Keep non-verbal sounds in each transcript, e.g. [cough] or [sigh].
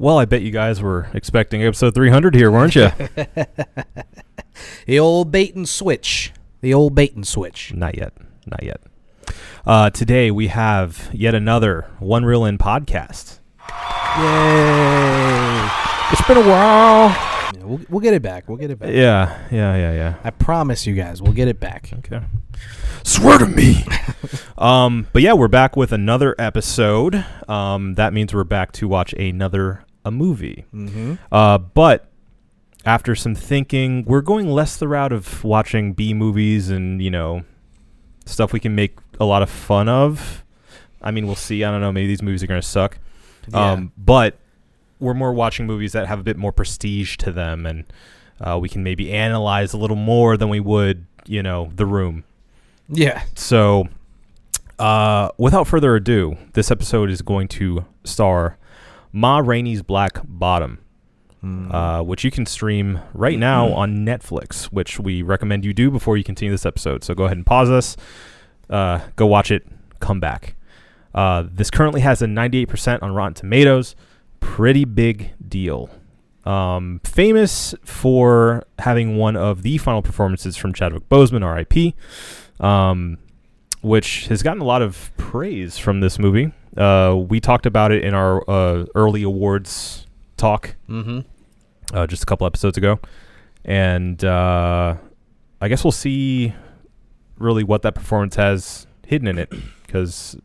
Well, I bet you guys were expecting episode 300 here, weren't you? [laughs] The old bait and switch. The old bait and switch. Not yet. Not yet. Uh, today we have yet another One Reel In podcast. Yay! It's been a while. Yeah, we'll, we'll get it back. We'll get it back. Yeah, yeah, yeah, yeah. I promise you guys, we'll get it back. Okay. Swear to me. [laughs] um, but yeah, we're back with another episode. Um, that means we're back to watch another a movie. Mm-hmm. Uh, but after some thinking, we're going less the route of watching B movies and you know stuff we can make a lot of fun of. I mean, we'll see. I don't know. Maybe these movies are going to suck. Um, but we're more watching movies that have a bit more prestige to them, and uh, we can maybe analyze a little more than we would, you know, The Room. yeah. So, uh, without further ado, this episode is going to star Ma Rainey's Black Bottom, uh, which you can stream right now on Netflix, which we recommend you do before you continue this episode. So go ahead and pause us, uh, go watch it, come back. Uh, this currently has a 98% on Rotten Tomatoes. Pretty big deal. Um, famous for having one of the final performances from Chadwick Boseman, R.I.P., um, which has gotten a lot of praise from this movie. Uh, we talked about it in our uh, early awards talk Mm-hmm. uh, just a couple episodes ago, and uh, I guess we'll see really what that performance has hidden in it because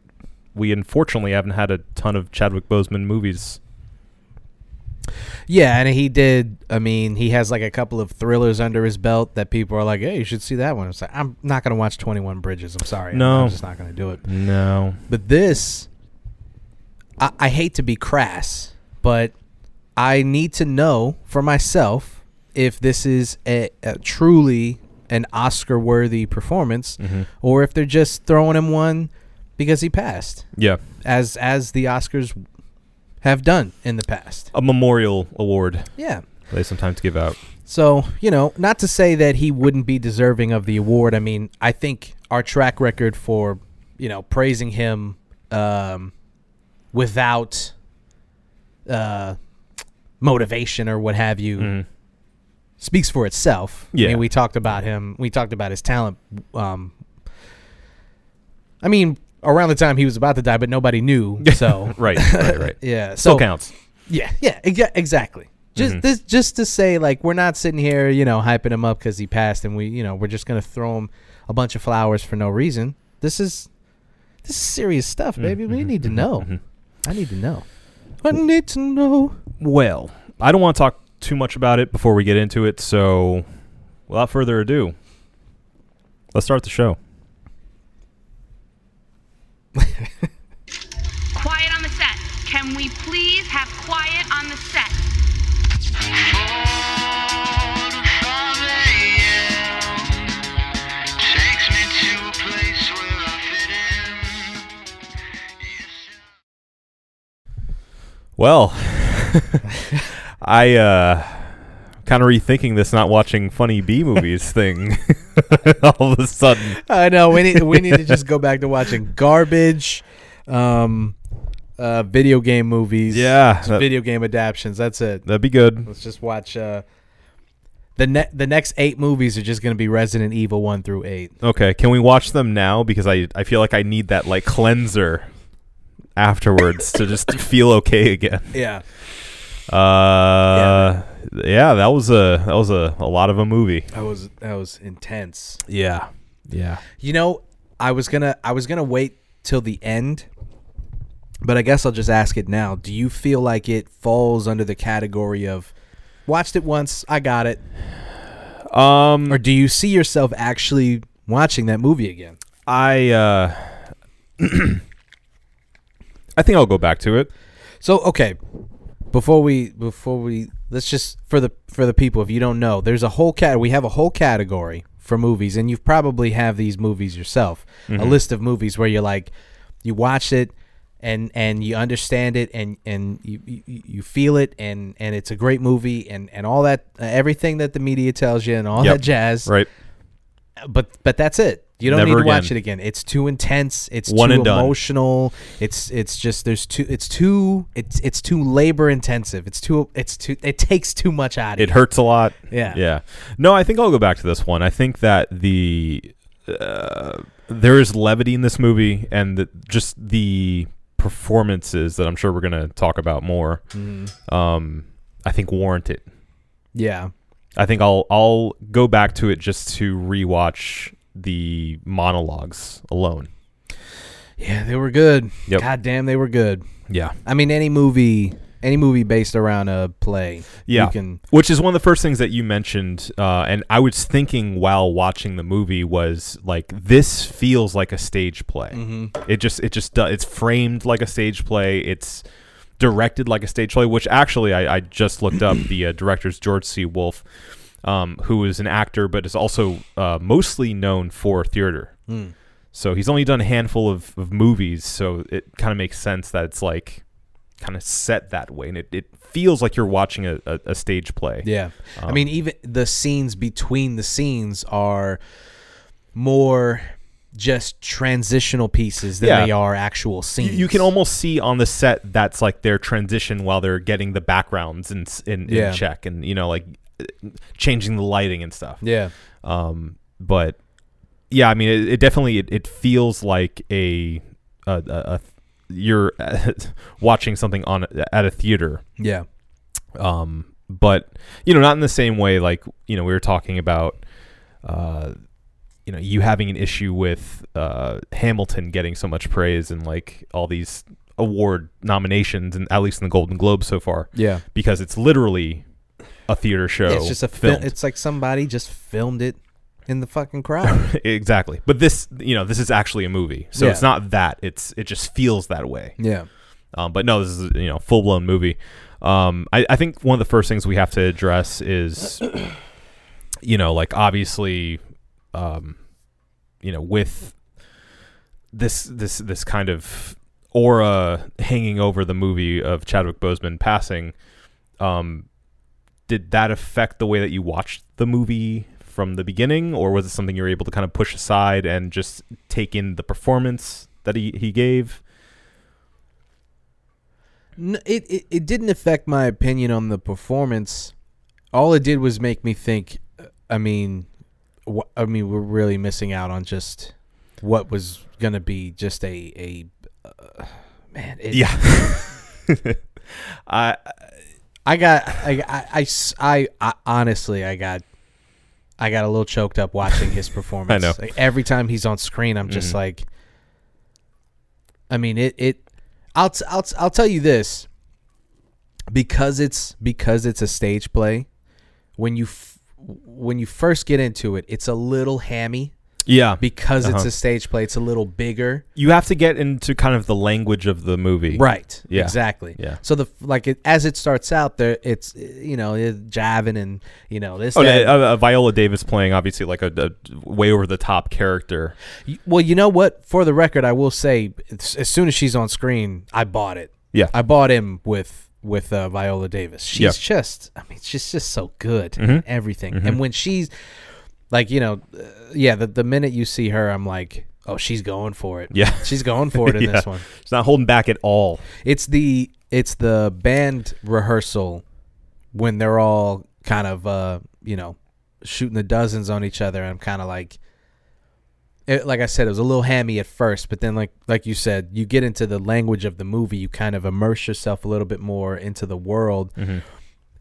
we unfortunately haven't had a ton of Chadwick Boseman movies. Yeah, and he did. I mean, he has like a couple of thrillers under his belt that people are like, "Hey, you should see that one." It's like, I'm not gonna watch Twenty One Bridges. I'm sorry. No. I'm just not gonna do it. No, But this, I, I hate to be crass, but I need to know for myself if this is a, a truly an Oscar-worthy performance, Mhm. or if they're just throwing him one because he passed, yeah, as as the Oscars have done in the past. a memorial award Yeah. they sometimes give out. So, you know, not to say that he wouldn't be deserving of the award. I mean, I think our track record for, you know, praising him um, without uh, motivation or what have you Mhm. speaks for itself. I Yeah. mean, we talked about him. We talked about his talent. Um, I mean, around the time he was about to die, but nobody knew. [laughs] So, Right, right, right. [laughs] yeah. Still So, counts. yeah, yeah, exa- exactly. Just Mhm. this, just to say, like, we're not sitting here, you know, hyping him up because he passed, and we, you know, we're just gonna throw him a bunch of flowers for no reason. This is, this is serious stuff, baby. we mhm, need to mhm, know. mhm. I need to know. I need to know. Well, I don't want to talk too much about it before we get into it, so without further ado, let's start the show. [laughs] Quiet on the set. Can we please have quiet on the set? Takes me to a place where I fit in. Well, [laughs] I uh kind of rethinking this not watching funny B movies [laughs] thing [laughs] all of a sudden. I know we need we need to just go back to watching garbage, um, uh, video game movies. Yeah, that- video game adaptions. That's it. That'd be good. Let's just watch. Uh, the ne- the next eight movies are just gonna be Resident Evil one through eight. Okay, can we watch them now because I I feel like I need that like cleanser afterwards to just feel okay again. Yeah. Uh yeah, that was a that was a, a lot of a movie. That was that was intense. Yeah. Yeah. You know, I was gonna I was gonna wait till the end, but I guess I'll just ask it now. Do you feel like it falls under the category of watched it once, I got it, Um or do you see yourself actually watching that movie again? I uh [clears throat] I think I'll go back to it. So okay, before we before we let's just for the for the people if you don't know, there's a whole cat we have a whole category for movies, and you probably have these movies yourself, a list of movies where you're like, you watch it. And, and you understand it and, and you, you, you feel it and, and it's a great movie and, and all that uh, everything that the media tells you and all Yep. that jazz Right. but but that's it You don't Never need to again. watch it again. It's too intense. It's One too and done. emotional. It's it's just there's too it's too it's it's too labor intensive. It's too it's too it takes too much out of It you. hurts a lot. Yeah. Yeah. No, I think I'll go back to this one. I think that the uh, there is levity in this movie, and the, just the performances that I'm sure we're gonna talk about more. Mm-hmm. Um, I think warrant it. Yeah. I think I'll I'll go back to it just to rewatch the monologues alone. Yeah, they were good. Yep. God damn, they were good. Yeah. I mean, any movie, any movie based around a play, Yeah. you can. Which is one of the first things that you mentioned, uh, and I was thinking while watching the movie was like this feels like a stage play. Mm-hmm. It just it just does. It's framed like a stage play. It's directed like a stage play. Which actually I, I just looked up. [coughs] The uh, director's George C. Wolfe, um, who is an actor but is also uh, mostly known for theater. Mm. So he's only done a handful of, of movies. So it kind of makes sense that it's like kind of set that way, and it, it feels like you're watching a, a, a stage play. Yeah. I Um, mean, even the scenes between the scenes are more just transitional pieces than Yeah. they are actual scenes. you can almost see on the set that's like their transition while they're getting the backgrounds in in, in Yeah. check and you know like changing the lighting and stuff. Yeah. Um, but yeah, I mean, it, it definitely it, it feels like a, a, a, a you're [laughs] watching something on at a theater. Yeah. Um, but you know, not in the same way. Like you know, we were talking about, uh, you know, you having an issue with uh, Hamilton getting so much praise and like all these award nominations, and at least in the Golden Globe so far, Yeah. because it's literally a theater show. Yeah, it's just a film. It's like somebody just filmed it in the fucking crowd. [laughs] exactly. But this, you know, this is actually a movie, so Yeah. it's not that. It's it just feels that way. yeah. Um, but no, this is you know full blown movie. Um, I, I think one of the first things we have to address is, [clears throat] you know, like obviously, um, you know, with this this this kind of aura hanging over the movie of Chadwick Boseman passing, um, did that affect the way that you watched the movie from the beginning, or was it something you were able to kind of push aside and just take in the performance that he he gave? N- it, it it didn't affect my opinion on the performance. All it did was make me think. uh, I mean, wh- I mean, we're really missing out on just what was gonna be just a a uh, man. It, Yeah. [laughs] [laughs] I I got I, I, I, honestly I got I got a little choked up watching his [laughs] performance. I know. Like, every time he's on screen, I'm just Mhm. like. I mean it it. I'll t- I'll t- I'll tell you this. Because it's because it's a stage play, when you f- when you first get into it, it's a little hammy yeah. because it's Uh-huh. a stage play. It's a little bigger. You have to get into kind of the language of the movie. Right. Yeah. Exactly. Yeah. So the like it, as it starts out there, it's you know it's jiving and you know this. Oh, that. yeah, uh, uh, Viola Davis playing obviously like a, a way over the top character. Y- Well, you know what? For the record, I will say, it's- as soon as she's on screen, I bought it. Yeah. I bought him with with uh, Viola Davis. She's Yeah. just, I mean, she's just so good. In Everything, and when she's like, you know, uh, yeah, the the minute you see her, I'm like, oh, she's going for it. Yeah. she's going for it [laughs] in this one. She's not holding back at all. It's the it's the band rehearsal when they're all kind of uh, you know shooting the dozens on each other. I'm kind of like, it, like I said, it was a little hammy at first, but then like like you said, you get into the language of the movie, you kind of immerse yourself a little bit more into the world,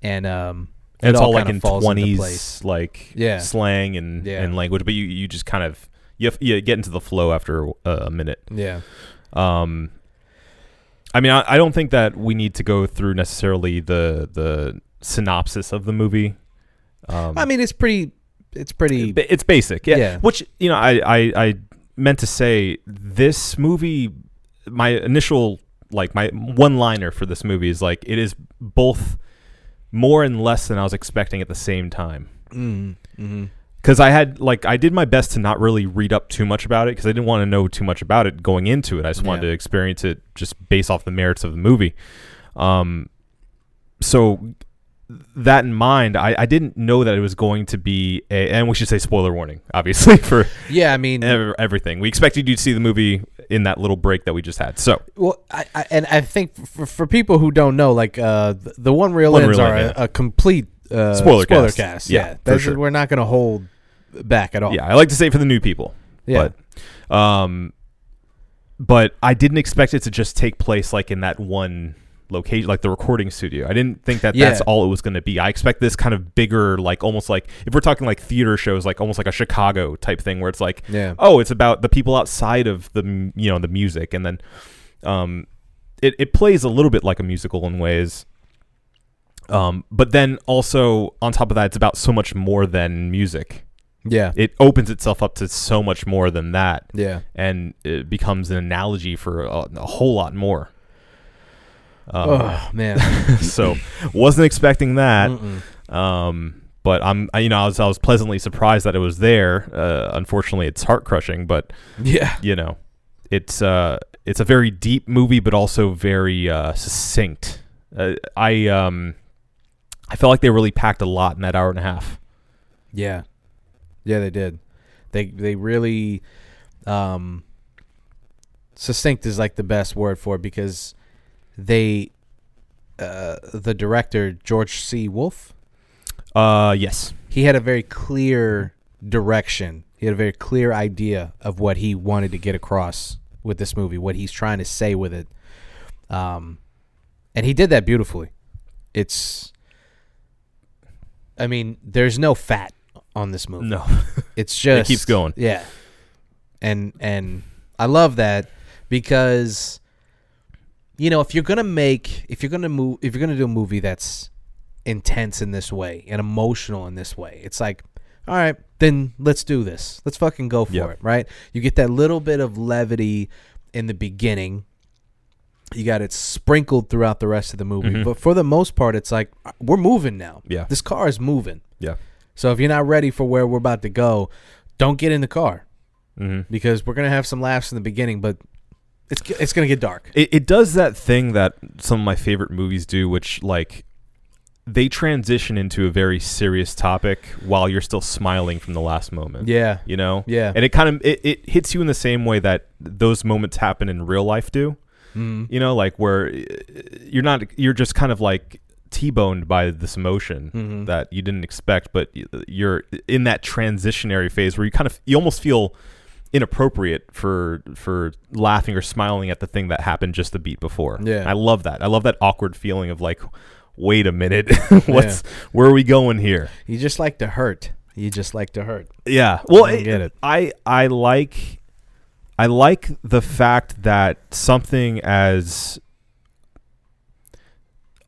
and um, And it it's all like in falls into place. twenties like Yeah. slang and, Yeah. and language, but you, you just kind of you, have, you get into the flow after a, a minute. Yeah, Um, I mean, I, I don't think that we need to go through necessarily the the synopsis of the movie. Um, I mean it's pretty, it's pretty. It's basic yeah. Yeah. which you know I, I i meant to say this movie my initial like my one liner for this movie is like it is both more and less than i was expecting at the same time. Mm, hmm because i had like i did my best to not really read up too much about it because i didn't want to know too much about it going into it. I just wanted Yeah. to experience it just based off the merits of the movie. Um so that in mind, I, I didn't know that it was going to be a, and we should say spoiler warning, [laughs] obviously for Yeah, I mean, ev- everything. We expected you to see the movie in that little break that we just had. So well, I, I and I think for, for people who don't know, like uh, the, the one real One ends Reel are End, a, a complete uh, Spoiler spoiler cast. cast. Yeah, Yeah, for sure. We're not going to hold back at all. yeah, I like to say for the new people. Yeah. But, um, but I didn't expect it to just take place like in that one location, like the recording studio. I didn't think that that's all it was going to be. I expect this kind of bigger, like almost like if we're talking like theater shows, like almost like a Chicago type thing, where it's like, Yeah. oh, it's about the people outside of the you know the music, and then, um, it it plays a little bit like a musical in ways. Um, but then also on top of that, it's about so much more than music yeah, it opens itself up to so much more than that yeah. and it becomes an analogy for a, a whole lot more um, oh man, [laughs] so wasn't expecting that um, but i'm I, you know I was, I was pleasantly surprised that it was there. Uh, unfortunately it's heart crushing but yeah, you know it's uh it's a very deep movie but also very uh, succinct. Uh, i um i felt like they really packed a lot in that hour and a half. Yeah, yeah. They did. They they really um, succinct is like the best word for it because they uh, the director George C. Wolfe uh yes he had a very clear direction. He had a very clear idea of what he wanted to get across with this movie, what he's trying to say with it. Um, and he did that beautifully. It's, I mean, there's no fat on this movie. no [laughs] It's just it keeps going. Yeah, and and I love that because you know if you're gonna make if you're gonna move if you're gonna do a movie that's intense in this way and emotional in this way, it's like, all right, then let's do this. Let's fucking go for Yep. it, right? You get that little bit of levity in the beginning. You got it sprinkled throughout the rest of the movie, Mhm. but for the most part, it's like we're moving now. Yeah. this car is moving. yeah So if you're not ready for where we're about to go, don't get in the car mm-hmm. because we're gonna have some laughs in the beginning, but it's it's gonna get dark. It, it does that thing that some of my favorite movies do, which like they transition into a very serious topic while you're still smiling from the last moment. Yeah, You know? Yeah. And it kind of it, it hits you in the same way that those moments happen in real life do. mm. You know, like where uh, you're not you're just kind of like T-boned by this emotion Mhm. that you didn't expect, but you're in that transitionary phase where you kind of you almost feel inappropriate for for laughing or smiling at the thing that happened just the beat before. Yeah. I love that. I love that awkward feeling of like, wait a minute, [laughs] what's where are we going here? you just like to hurt. You just like to hurt. Yeah. Well, I get it. I I like I like the fact that something as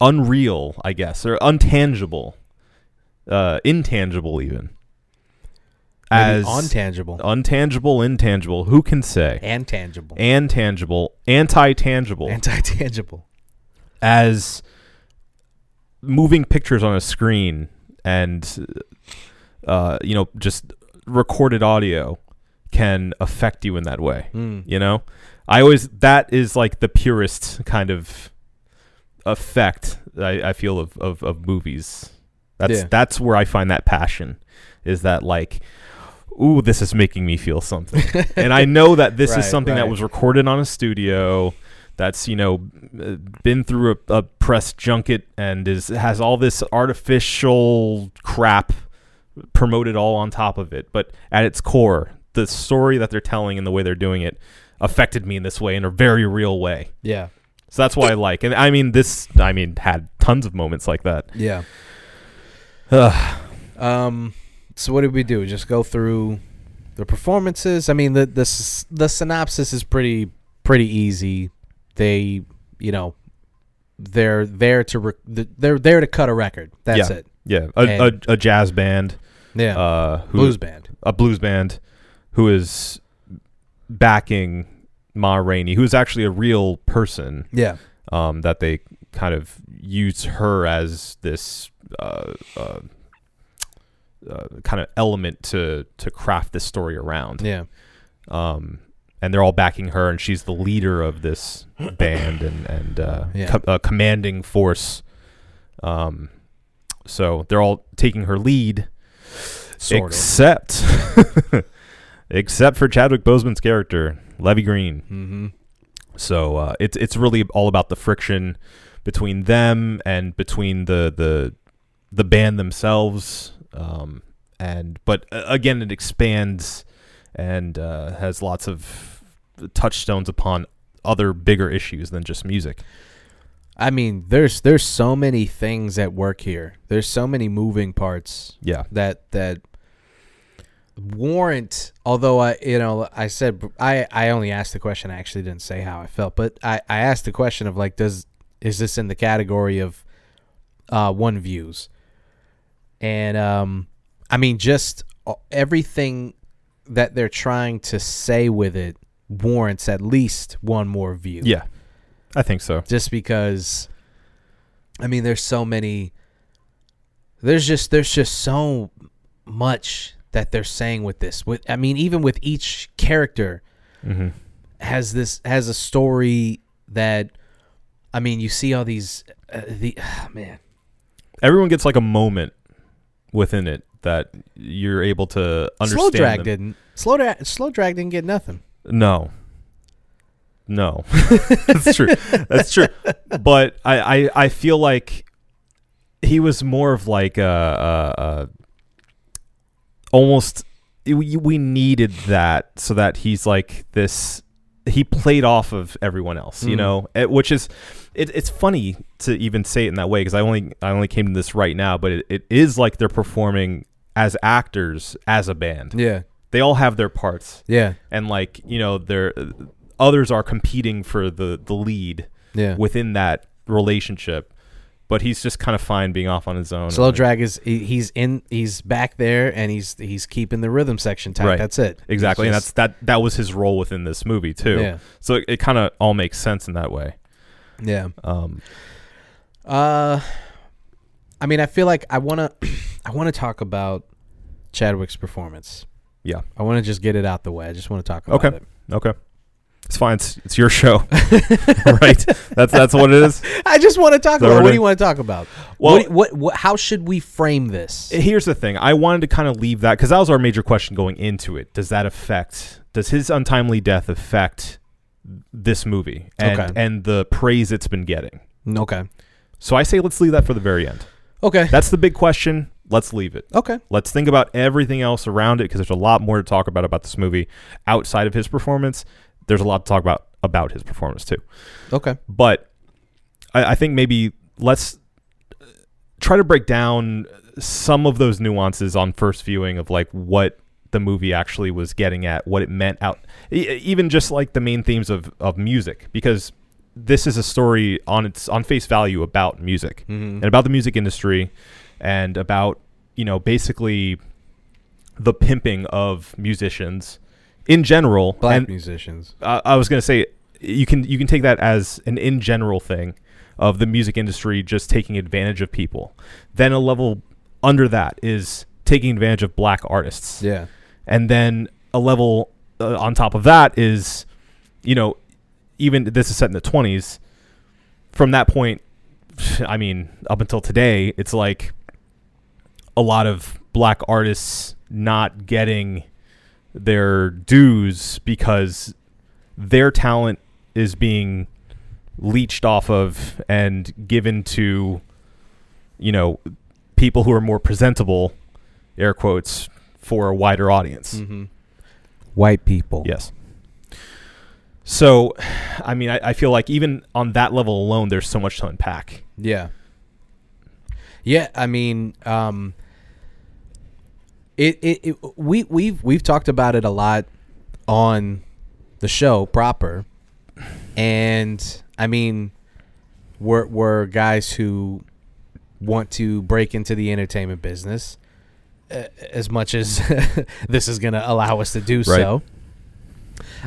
unreal, I guess, or untangible, uh, intangible even, as untangible untangible, intangible. Who can say? and tangible, And tangible, anti-tangible, anti-tangible. as moving pictures on a screen and uh, you know just recorded audio can affect you in that way Mm. you know i always that is like the purest kind of effect i, I feel of, of, of movies that's Yeah. that's where i find that passion is that like ooh this is making me feel something. [laughs] And i know that this Right, is something that was recorded on a studio that's you know been through a, a press junket and is has all this artificial crap promoted all on top of it. But at its core the story that they're telling and the way they're doing it affected me in this way in a very real way. Yeah, so that's why i like. And i mean this i mean had tons of moments like that. Yeah. Ugh. Um, so what did we do? Just go through the performances. I mean, the the the synopsis is pretty pretty easy. They, you know, they're there to rec- they're there to cut a record. That's Yeah. it. yeah a, a, a jazz band Yeah, uh who, blues band. a blues band who is backing ma rainey who's actually a real person Yeah, um, that they kind of use her as this uh, uh, uh, kind of element to to craft this story around. yeah, Um, and they're all backing her, and she's the leader of this [coughs] band and and uh, Yeah. co- uh, commanding force. Um, So they're all taking her lead, Sort of. except [laughs] except for Chadwick Boseman's character, Levee Green. Mm-hmm. So uh, it's it's really all about the friction between them and between the the the band themselves. Um, and but uh, again, it expands and uh, has lots of touchstones upon other bigger issues than just music. I mean, there's there's so many things at work here. There's so many moving parts Yeah. that that warrant. Although I, you know, I said I I only asked the question. I actually didn't say how I felt, but I I asked the question of like, does is this in the category of uh one views? And um, I mean, just everything that they're trying to say with it warrants at least one more view Yeah. I think so. just because I mean there's so many there's just there's just so much that they're saying with this with I mean even with each character hmm has this has a story that I mean you see all these uh, the [sighs] man Everyone gets like a moment within it that you're able to understand. slow drag them. didn't slow drag slow drag didn't get nothing No. No. [laughs] That's true. That's true. But I, I, I feel like he was more of like a, a, a almost we, needed that so that he's like this he played off of everyone else, you Mm. know, which is it, it's funny to even say it in that way because I only I only came to this right now, but it, it is like they're performing as actors as a band. yeah. They all have their parts. Yeah. And like you know there others are competing for the the lead yeah. within that relationship but he's just kind of fine being off on his own. Slow like, drag is he- he's in he's back there and he's he's keeping the rhythm section tight. Right. that's it. Exactly. It's and that's that that was his role within this movie too. Yeah. so it, it kind of all makes sense in that way yeah um Uh, I mean, I feel like I wanna, [clears throat] I wanna talk about Chadwick's performance. yeah I want to just get it out the way. I just want to talk about Okay. it. okay Okay. it's fine it's, it's your show [laughs] right that's that's what it is [laughs] I just want to talk about. What do you want to talk about? Well- what, what, what? How should we frame this? here's the thing i wanted to kind of leave that because that was our major question going into it does that affect does his untimely death affect this movie and Okay. and the praise it's been getting okay. so i say let's leave that for the very end Okay. that's the big question let's leave it okay. let's think about everything else around it because there's a lot more to talk about about this movie outside of his performance there's a lot to talk about about his performance too Okay. but I, I think maybe let's uh, try to break down some of those nuances on first viewing of like what the movie actually was getting at, what it meant out, even just like the main themes of, of music, because this is a story on its on face value about music Mhm. and about the music industry and about you know basically the pimping of musicians in general Black and musicians. uh, I was gonna say you can you can take that as an in general thing of the music industry just taking advantage of people. Then a level under that is taking advantage of black artists, Yeah. And then a level uh, on top of that is, you know, even this is set in the twenties. From that point, [sighs] I mean, up until today, it's like a lot of black artists not getting their dues because their talent is being leached off of and given to you know people who are more presentable air quotes for a wider audience Mm-hmm. White people. yes so [sighs] i mean I, I feel like even on that level alone there's so much to unpack Yeah. Yeah, I mean, um it, it, it we we've we've talked about it a lot on the show proper. And I mean we're we're guys who want to break into the entertainment business as much as [laughs] this is going to allow us to do so.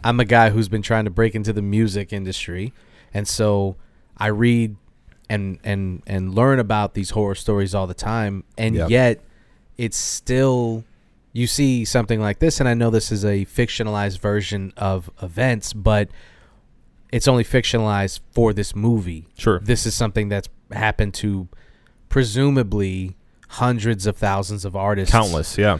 I'm a guy who's been trying to break into the music industry, and so I read and and and learn about these horror stories all the time, and Yep. yet it's still you see something like this, and I know this is a fictionalized version of events, but it's only fictionalized for this movie. Sure. This is something that's happened to presumably hundreds of thousands of artists, Countless, yeah.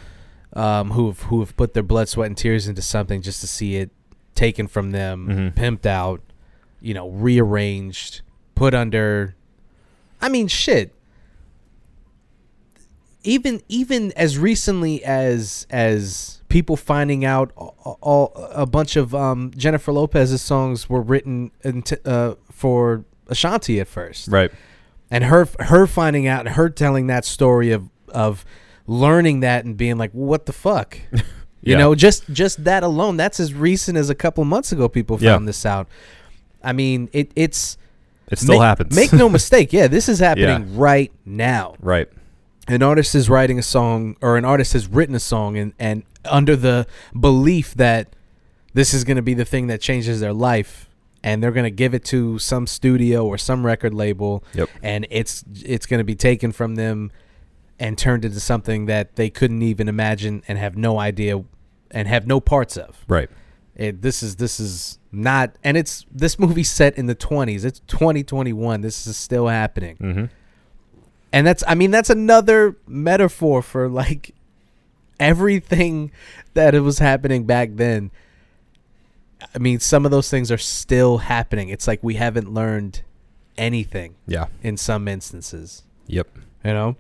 um, who have who have put their blood, sweat, and tears into something just to see it taken from them, Mhm. pimped out, you know, rearranged, put under. I mean, shit. Even even as recently as as people finding out all, all a bunch of um, Jennifer Lopez's songs were written into, uh, for Ashanti at first Right. And her her finding out and her telling that story of of learning that and being like what the fuck [laughs] you Yeah. know just just that alone that's as recent as a couple months ago people Yeah. found this out i mean it it's It still make, happens. make no [laughs] mistake yeah this is happening Yeah. right now right. an artist is writing a song or an artist has written a song and and under the belief that this is going to be the thing that changes their life and they're going to give it to some studio or some record label Yep. and it's it's going to be taken from them and turned into something that they couldn't even imagine and have no idea and have no parts of Right. it, this is this is not and it's this movie's set in the 20s it's 2021 this is still happening Mm-hmm. and that's I mean that's another metaphor for like everything that it was happening back then. I mean some of those things are still happening. It's like we haven't learned anything Yeah. in some instances, Yep. you know?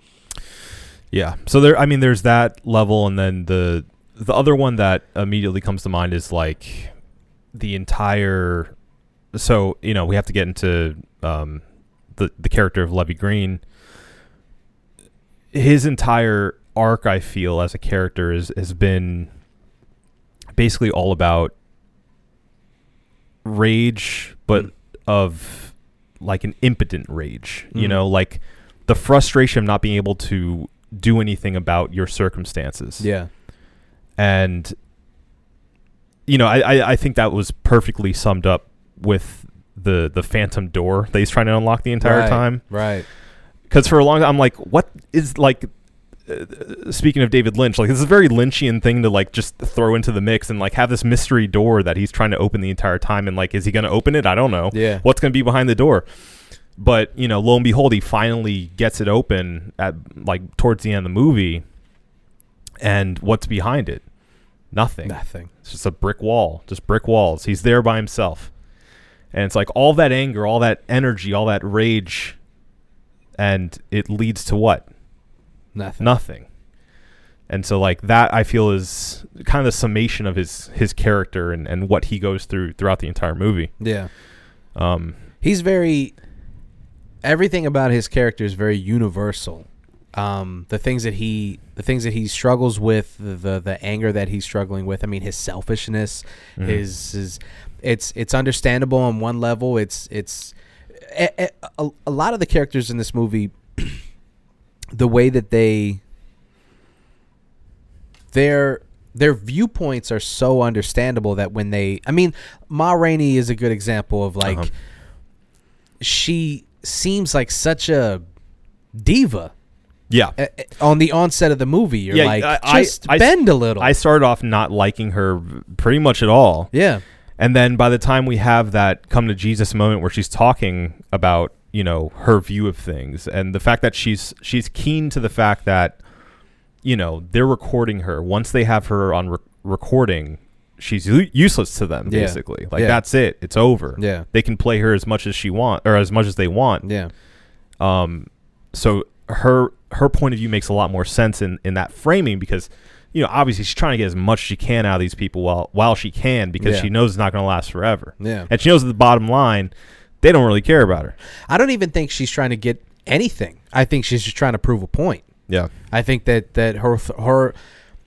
Yeah. So there I mean there's that level and then the the other one that immediately comes to mind is like the entire so, you know, we have to get into um the the character of Levee Green. His entire arc I feel as a character is has been basically all about rage but of like an impotent rage. You Mhm. know, like the frustration of not being able to do anything about your circumstances. Yeah. And you know, I, I, I think that was perfectly summed up with the the phantom door that he's trying to unlock the entire Right, time. Right. Because for a long time, I'm like, what is like. Uh, speaking of David Lynch, like this is a very Lynchian thing to like just throw into the mix and like have this mystery door that he's trying to open the entire time. And like, is he going to open it? I don't know. Yeah. What's going to be behind the door? But you know, lo and behold, he finally gets it open at like towards the end of the movie. And what's behind it? Nothing. Nothing. It's just a brick wall, just brick walls. He's there by himself. And it's like all that anger, all that energy, all that rage, and it leads to what? Nothing. Nothing. And so like that I feel is kind of the summation of his his character and, and what he goes through throughout the entire movie. Yeah. Um He's very everything about his character is very universal. Um, the things that he the things that he struggles with, the the, the anger that he's struggling with. I mean, his selfishness, his his it's it's understandable on one level. It's it's a- a, a lot of the characters in this movie, the way that they their their viewpoints are so understandable that when they I mean, Ma Rainey is a good example of like Uh-huh. she seems like such a diva yeah. uh, on the onset of the movie. You're Yeah, like, I- I- just I- bend a little. I started off not liking her pretty much at all. yeah, And then by the time we have that come to Jesus moment where she's talking about, you know, her view of things and the fact that she's she's keen to the fact that you know, they're recording her. Once they have her on re- recording, she's u- useless to them Yeah. basically. Like Yeah. that's it. It's over. Yeah. They can play her as much as she want or as much as they want. yeah, Um, so her her point of view makes a lot more sense in in that framing because you know obviously she's trying to get as much as she can out of these people while while she can because Yeah. she knows it's not going to last forever. Yeah. and she knows at the bottom line they don't really care about her. I don't even think she's trying to get anything. I think she's just trying to prove a point. Yeah, I think that that her her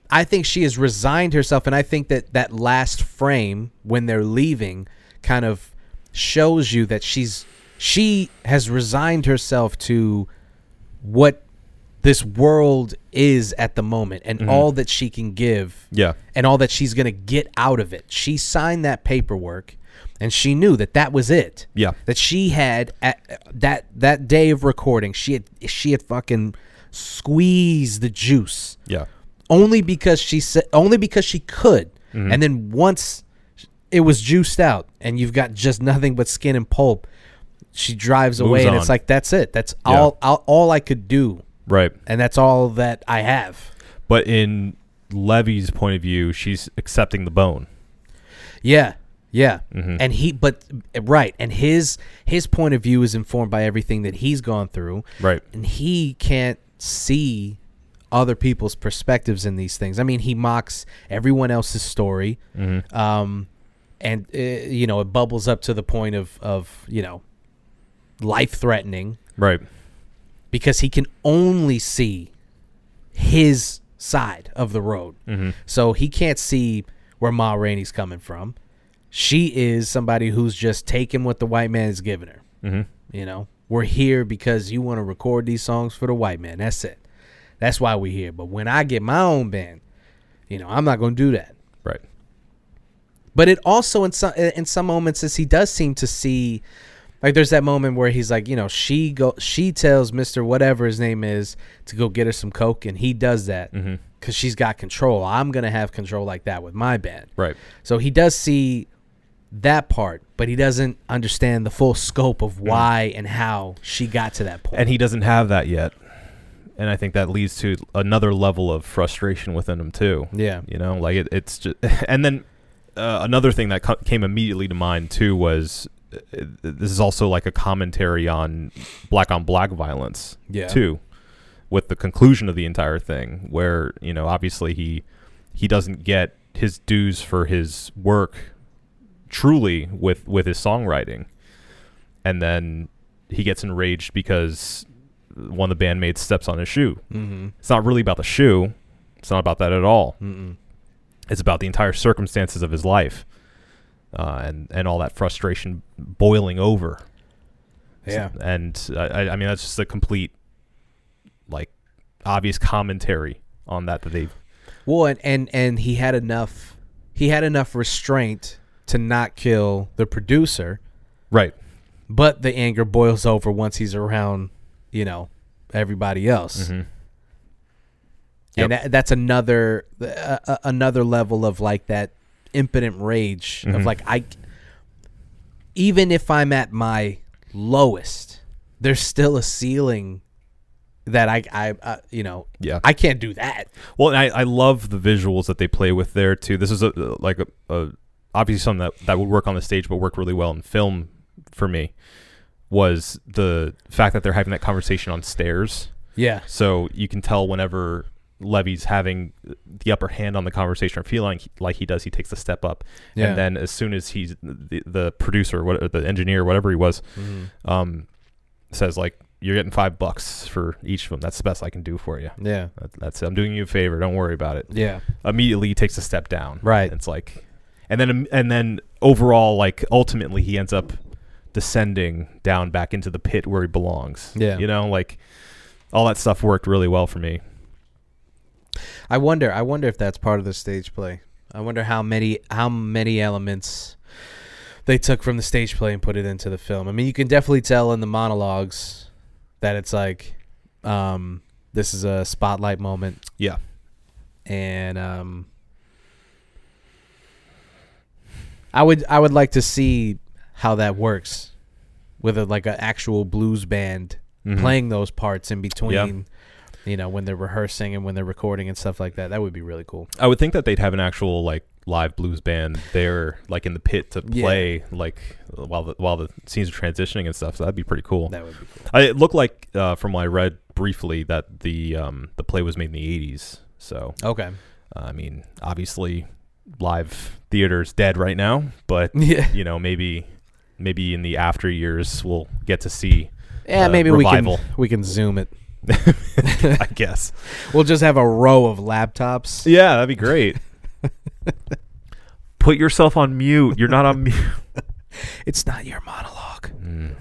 I think she has resigned herself and I think that that last frame when they're leaving kind of shows you that she's she has resigned herself to what this world is at the moment and mm-hmm. all that she can give yeah, and all that she's going to get out of it. She signed that paperwork and she knew that that was it. Yeah. That she had at that that day of recording, she had she had fucking squeezed the juice yeah, only because she said only because she could. Mm-hmm. And then once it was juiced out and you've got just nothing but skin and pulp, she drives away and it's like that's it. That's Yeah. all, all all I could do Right. and that's all that I have. But in Levee's point of view, she's accepting the bone. Yeah, yeah, Mhm. and he, but right, and his his point of view is informed by everything that he's gone through, Right. and he can't see other people's perspectives in these things. I mean, he mocks everyone else's story, Mm-hmm. um, and uh, you know it bubbles up to the point of of you know life threatening Right. because he can only see his side of the road. Mm-hmm. So he can't see where Ma Rainey's coming from. She is somebody who's just taking what the white man is giving her. Mm-hmm. You know, we're here because you want to record these songs for the white man. That's it. That's why we're here. But when I get my own band, you know, I'm not going to do that. Right. But it also in some in some moments as he does seem to see like there's that moment where he's like, you know, she go she tells Mr. whatever his name is to go get her some coke and he does that Mhm. cuz she's got control. I'm going to have control like that with my band. Right. So he does see that part, but he doesn't understand the full scope of why and how she got to that point. And he doesn't have that yet. And I think that leads to another level of frustration within him too. yeah. You know, like it, it's just, [laughs] and then uh, another thing that co- came immediately to mind too was uh, this is also like a commentary on black on black violence Yeah. too, with the conclusion of the entire thing, where you know obviously he he doesn't get his dues for his work truly with with his songwriting, and then he gets enraged because one of the bandmates steps on his shoe. Mhm. It's not really about the shoe. It's not about that at all. Mm-mm. It's about the entire circumstances of his life, uh, and and all that frustration boiling over. Yeah. And I, I- mean that's just a complete, like, obvious commentary on that that they've. Well, and, and and he had enough he had enough restraint to not kill the producer, Right. but the anger boils over once he's around, you know, everybody else. Mhm. And that, that's another uh, uh, another level of like that impotent rage of Mhm. like I even if I'm at my lowest, there's still a ceiling that I I uh, you know, Yeah. I can't do that. Well, and I, I love the visuals that they play with there too. This is a like a, a obviously something that, that would work on the stage, but work really well in film for me. Was the fact that they're having that conversation on stairs, Yeah. so you can tell whenever Levee's having the upper hand on the conversation or feeling like he does, he takes a step up, Yeah. and then as soon as he's the, the producer, what the engineer, whatever he was, Mm-hmm. um, says like you're getting five bucks for each of them. That's the best I can do for you. Yeah. That, that's it. I'm doing you a favor. Don't worry about it Yeah. immediately he takes a step down. Right. It's like, and then and then overall, like ultimately, he ends up descending down back into the pit where he belongs. Yeah. You know, like all that stuff worked really well for me. I wonder. I wonder if that's part of the stage play. I wonder how many how many elements they took from the stage play and put it into the film. I mean, you can definitely tell in the monologues that it's like um, this is a spotlight moment, Yeah. and um, I would I would like to see how that works with a, like an actual blues band Mhm. playing those parts in between. You know, when they're rehearsing and when they're recording and stuff like that. That would be really cool. I would think that they'd have an actual like live blues band there, like in the pit to Yeah. play, like while the while the scenes are transitioning and stuff. So that'd be pretty cool. That would be cool. I, it looked like uh, from what I read briefly that the um, the play was made in the '80s. So Okay. Uh, I mean, obviously, live theater's dead right now, but [laughs] Yeah. you know, maybe maybe in the after years we'll get to see. Yeah, uh, maybe revival. we can we can zoom it. [laughs] I guess. [laughs] We'll just have a row of laptops. Yeah, that'd be great. Put yourself on mute. You're not on mute. It's not your monologue. Mm,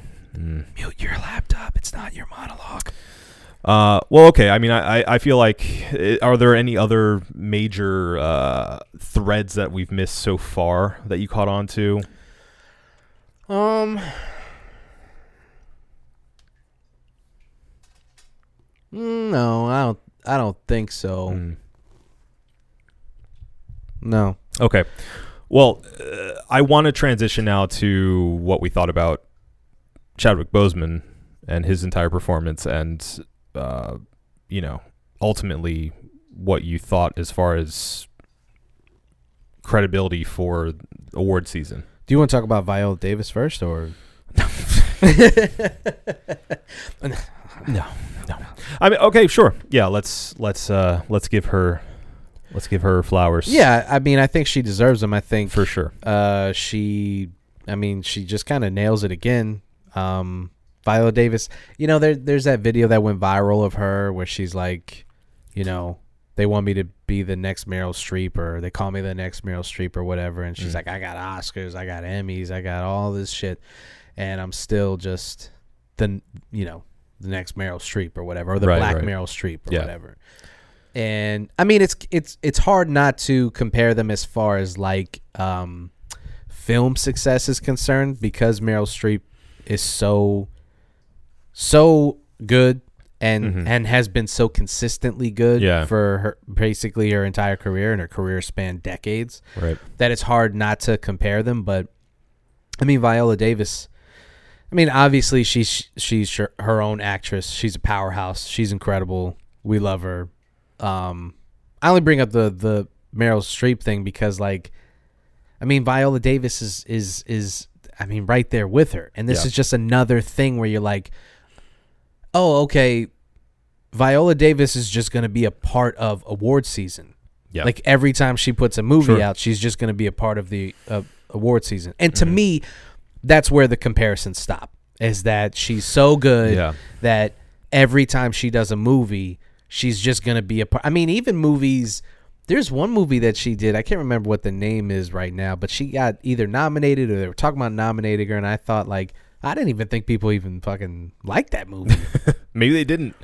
Mute your laptop. It's not your monologue. Uh, well, okay. I mean, I, I- feel like, are there any other major uh, threads that we've missed so far that you caught on to? Um. No, I don't. I don't think so. Mm. No. Okay. Well, uh, I want to transition now to what we thought about Chadwick Boseman and his entire performance, and uh, you know, ultimately what you thought as far as credibility for award season. Do you want to talk about Viola Davis first, or [laughs] No, no. I mean, okay, sure. Yeah, let's let's uh let's give her let's give her flowers. yeah? I mean, I think she deserves them. I think for sure. uh, she, I mean, she just kind of nails it again. Um, Viola Davis, you know, there, there's that video that went viral of her where she's like, you know, they want me to be the next Meryl Streep or they call me the next Meryl Streep or whatever. And she's like, I got Oscars, I got Emmys, I got all this shit. And I'm still just the, you know, the next Meryl Streep or whatever, or the Right, black right. Meryl Streep or Yeah. whatever. And I mean, it's, it's, it's hard not to compare them as far as like, um, film success is concerned because Meryl Streep is so so good and and has been so consistently good Mm-hmm. Yeah. for her basically her entire career and her career spanned decades Right. that it's hard not to compare them but I mean Viola Davis I mean obviously she's she's her her own actress she's a powerhouse she's incredible we love her um I only bring up the the Meryl Streep thing because like I mean, Viola Davis is is is I mean right there with her, and this Yeah. is just another thing where you're like, oh, okay, Viola Davis is just going to be a part of award season. Yeah. Like every time she puts a movie Sure. out, she's just going to be a part of the uh, award season. And to me, that's where the comparisons stop. Is that she's so good Yeah. that every time she does a movie, she's just going to be a part. I mean, even movies. There's one movie that she did. I can't remember what the name is right now, but she got either nominated or they were talking about nominating her, and I thought like I didn't even think people even fucking liked that movie. [laughs] Maybe they didn't.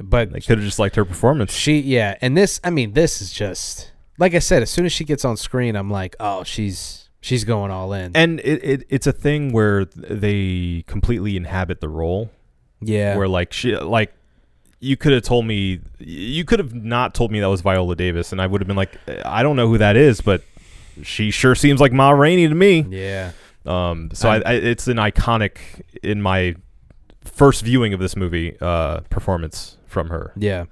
but They could have just liked her performance. she, yeah, and this, I mean, this is just like I said. As soon as she gets on screen, I'm like, oh, she's she's going all in. And it, it it's a thing where they completely inhabit the role. yeah, Where like she like you could have told me you could have not told me that was Viola Davis and I would have been like uh, I don't know who that is, but she sure seems like Ma Rainey to me. yeah, Um, so I, I, it's an iconic in my first viewing of this movie uh, performance from her. yeah.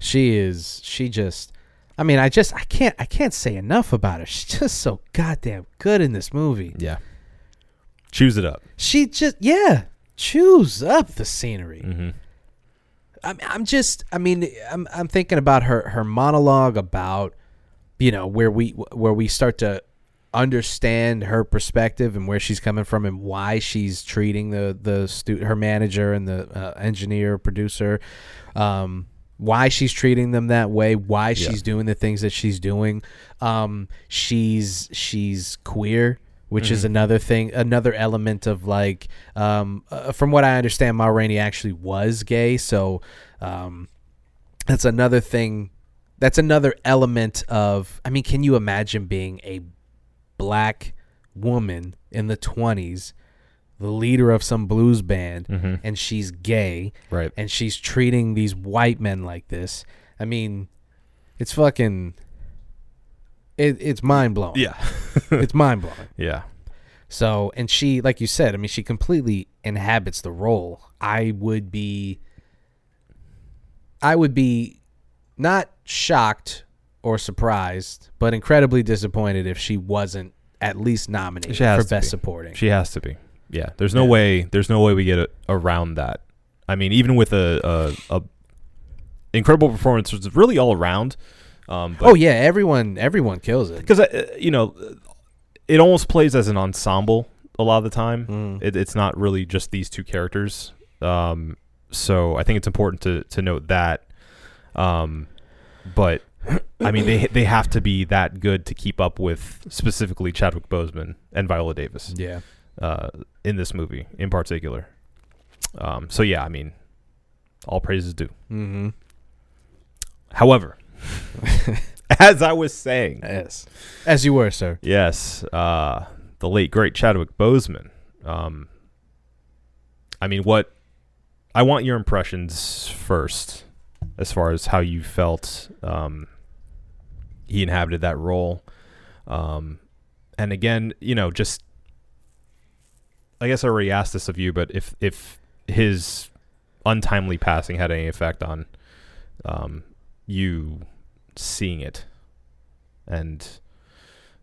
She is. She just. I mean, I just I can't I can't say enough about her. [laughs] She's just so goddamn good in this movie. Yeah, choose it up. She just yeah, chews up the scenery. hmm I'm, I'm just I mean I'm I'm thinking about her her monologue about you know where we where we start to understand her perspective and where she's coming from and why she's treating the the stu- her manager and the uh, engineer producer um why she's treating them that way why she's doing the things that she's doing. Um she's she's queer which is another thing another element of like um uh, from what i understand ma rainey actually was gay. So um that's another thing that's another element of i mean can you imagine being a black woman in the 20s the leader of some blues band mm-hmm. and she's gay. Right. and she's treating these white men like this. I mean it's fucking it, it's mind-blowing. Yeah, [laughs] it's mind-blowing. Yeah, so, and she, like you said, I mean, she completely inhabits the role. I would be, I would be not shocked or surprised, but incredibly disappointed if she wasn't at least nominated She has for Best be. Supporting. she has to be. Yeah, there's no way. There's no way we get a, around that. I mean, even with a, a, a incredible performance, it's really all around. Um, but oh yeah, everyone, everyone kills it. because uh, you know it almost plays as an ensemble a lot of the time Mm. it, it's not really just these two characters um, so i think it's important to, to note that um, but i mean they they have to be that good to keep up with specifically chadwick boseman and viola davis Yeah, uh, in this movie in particular um, so yeah i mean all praises due mm-hmm. however [laughs] as i was saying yes, as you were, sir. Yes, uh, the late great Chadwick Boseman. Um, I mean, what? I want your impressions first, as far as how you felt um, he inhabited that role. Um, and again, you know, just I guess I already asked this of you, but if if his untimely passing had any effect on um, you seeing it and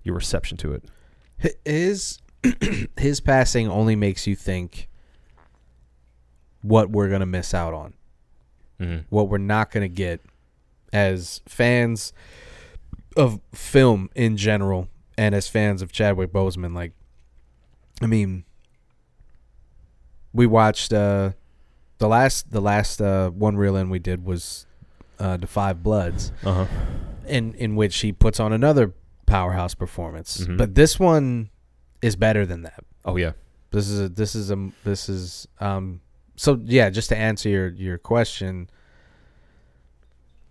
your reception to it. His [clears throat] his passing only makes you think what we're gonna miss out on, Mm-hmm. what we're not gonna get as fans of film in general, and as fans of Chadwick Boseman. Like, I mean, we watched uh, the last the last uh, one reel in we did was uh, the Five Bloods Uh huh. in in which he puts on another powerhouse performance. Mhm. But this one is better than that. Oh yeah. This is a this is a this is um so yeah, just to answer your your question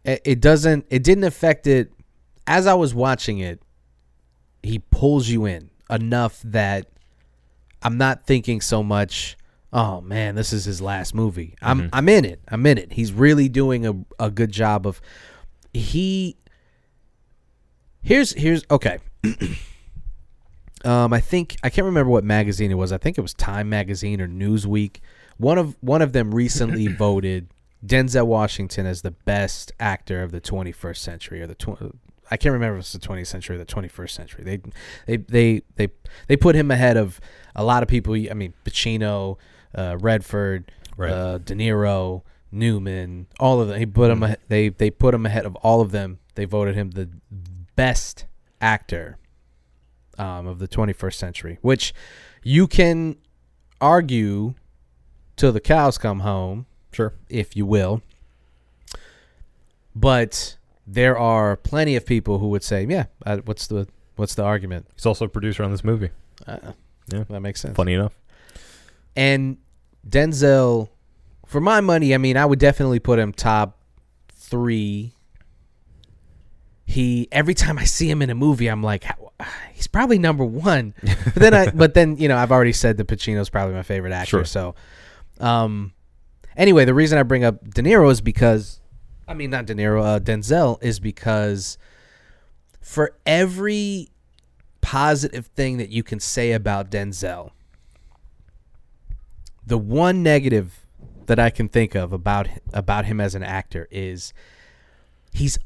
it, it doesn't it didn't affect it as I was watching it he pulls you in enough that I'm not thinking so much oh man this is his last movie. I'm I'm in it. I'm in it. He's really doing a a good job of he Here's here's okay. [clears throat] um, I think I can't remember what magazine it was. I think it was Time magazine or Newsweek. One of one of them recently [laughs] voted Denzel Washington as the best actor of the 21st century or the tw- I can't remember if it's the 20th century or the 21st century. They they they they they put him ahead of a lot of people. I mean, Pacino, uh, Redford, Right. uh, De Niro, Newman, all of them. He put him. ahe- They they put him ahead of all of them. They voted him the best actor um, of the 21st century, which you can argue till the cows come home, Sure. if you will. But there are plenty of people who would say, "Yeah, uh, what's the what's the argument?" He's also a producer on this movie. Uh, Yeah. that makes sense. Funny enough. And Denzel, for my money, I mean, I would definitely put him top three. He every time I see him in a movie, I'm like, he's probably number one. [laughs] But then I, but then you know, I've already said that Pacino's probably my favorite actor. Sure. So, um, anyway, the reason I bring up De Niro is because, I mean, not De Niro, uh, Denzel is because for every positive thing that you can say about Denzel, the one negative that I can think of about about him as an actor is he's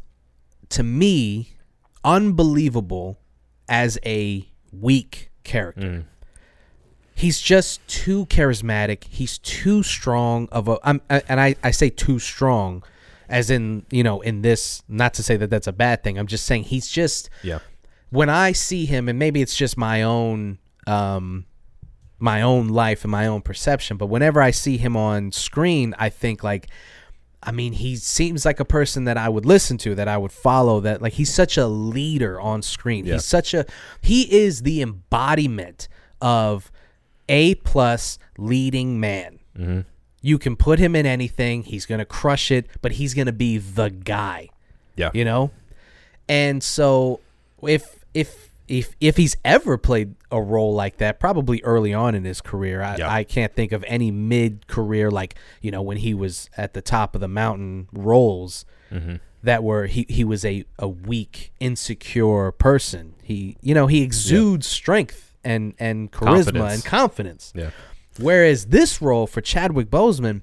to me unbelievable as a weak character. He's just too charismatic. He's too strong of a I'm, and I I say too strong as in, you know, in this not to say that that's a bad thing. I'm just saying he's just Yeah. when I see him, and maybe it's just my own um, my own life and my own perception, but whenever I see him on screen, I think like, I mean, he seems like a person that I would listen to, that I would follow. That like he's such a leader on screen. Yeah. He's such a he is the embodiment of a plus leading man. You can put him in anything; he's gonna crush it. But he's gonna be the guy Yeah. you know and so if if if if he's ever played a role like that probably early on in his career i, Yeah. I can't think of any mid career like you know when he was at the top of the mountain roles Mm-hmm. that were he, he was a, a weak insecure person he you know he exudes strength and and charisma Confidence. and confidence Yeah. Whereas this role for Chadwick Boseman,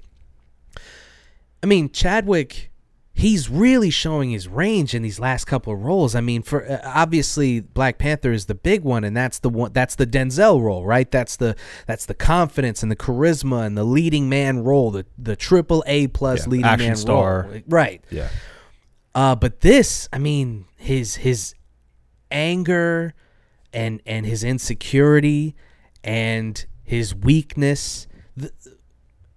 I mean, Chadwick, he's really showing his range in these last couple of roles. I mean, for uh, obviously Black Panther is the big one, and that's the one that's the Denzel role, right? That's the that's the confidence and the charisma and the leading man role, the the triple A plus Yeah, leading man star. role, right? Yeah. Uh, but this, I mean, his his anger and and his insecurity and his weakness,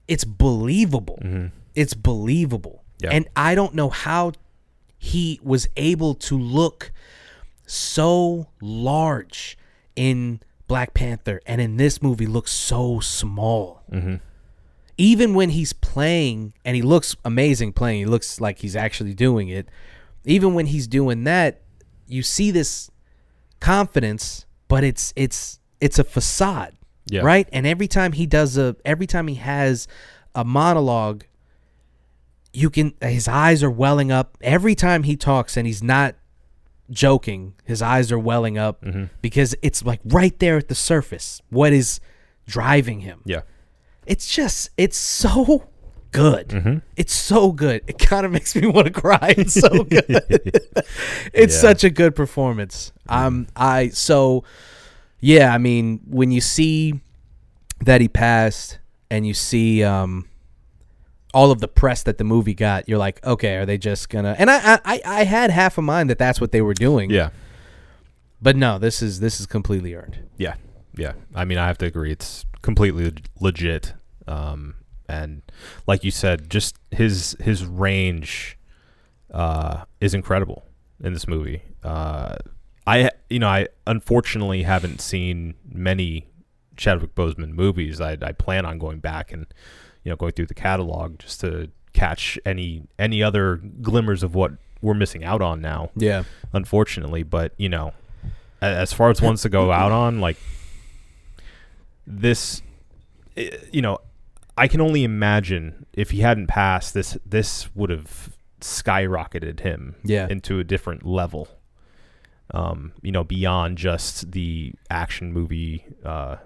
it's believable. Mm-hmm. It's believable. Yeah. And I don't know how he was able to look so large in Black Panther and in this movie looks so small. Mm-hmm. Even when he's playing and he looks amazing playing, he looks like he's actually doing it. Even when he's doing that, you see this confidence, but it's it's it's a facade. Yeah. Right? And every time he does a every time he has a monologue, you can his eyes are welling up every time he talks and he's not joking his eyes are welling up Mm-hmm. because it's like right there at the surface what is driving him Yeah. it's just it's so good. Mm-hmm. It's so good. It kind of [laughs] makes me want to cry. It's so good. [laughs] it's Yeah. such a good performance. Um, I so yeah. I mean, when you see that he passed, and you see um all of the press that the movie got, you're like, okay, are they just gonna? And I I I- had half a mind that that's what they were doing. Yeah. But no, this is this is completely earned. Yeah, yeah. I mean, I have to agree. It's completely legit. Um, and like you said, just his his range uh, is incredible in this movie. Uh, I you know I unfortunately haven't seen many Chadwick Boseman movies. I I plan on going back and you know going through the catalog just to catch any any other glimmers of what we're missing out on now Yeah. unfortunately. But you know, as far as ones to go out on, like this, eh, you know, I can only imagine if he hadn't passed this, this would have skyrocketed him Yeah. into a different level. Um, you know, beyond just the action movie uh,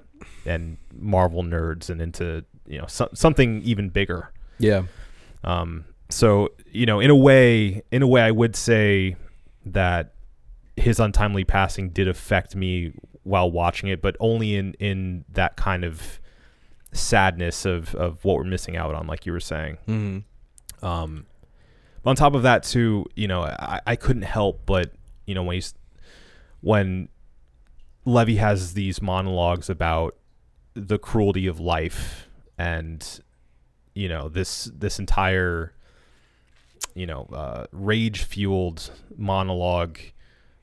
and Marvel nerds, and into you know so- something even bigger. Yeah. Um, so you know, in a way, in a way, I would say that his untimely passing did affect me while watching it, but only in in that kind of sadness of of what we're missing out on, like you were saying. Mm-hmm. Um, but on top of that, too, you know, I, I couldn't help but you know when he's when Levee has these monologues about the cruelty of life and you know this this entire you know uh, rage fueled monologue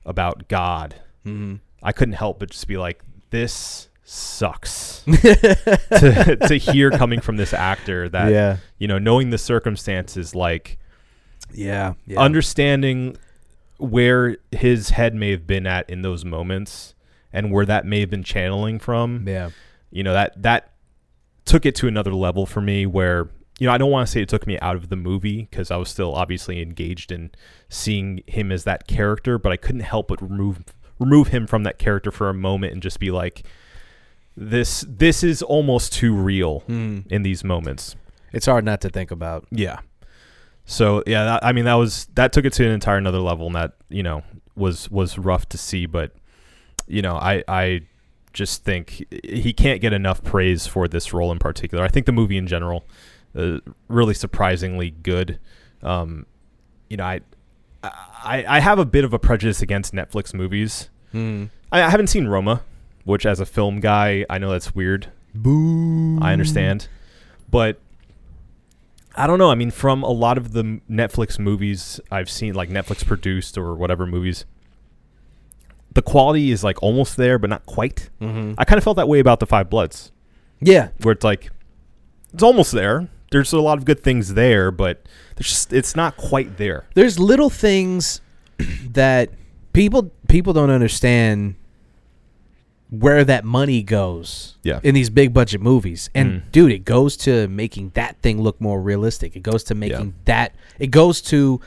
about God. Mm-hmm. I couldn't help but just be like, this sucks [laughs] to, to hear coming from this actor that yeah. you know knowing the circumstances like Yeah. Yeah. understanding where his head may have been at in those moments and where that may have been channeling from yeah. you know that that took it to another level for me where you know I don't want to say it took me out of the movie because I was still obviously engaged in seeing him as that character but I couldn't help but remove remove him from that character for a moment and just be like this this is almost too real Mm. in these moments It's hard not to think about. yeah. So yeah, that, I mean that was that took it to an entire another level, and that you know was was rough to see. But you know, I I just think he can't get enough praise for this role in particular. I think the movie in general, uh, really surprisingly good. Um, you know, I, I I have a bit of a prejudice against Netflix movies. Mm. I, I haven't seen Roma, which as a film guy, I know that's weird. Boo. I understand, but I don't know. I mean, from a lot of the Netflix movies I've seen, like Netflix produced or whatever movies, the quality is like almost there, but not quite. Mm-hmm. I kind of felt that way about the Five Bloods, Yeah. where it's like it's almost there. There's a lot of good things there, but there's just it's not quite there. There's little things [clears throat] that people people don't understand where that money goes Yeah. in these big budget movies. And Mm. dude, it goes to making that thing look more realistic. It goes to making Yeah. that it goes to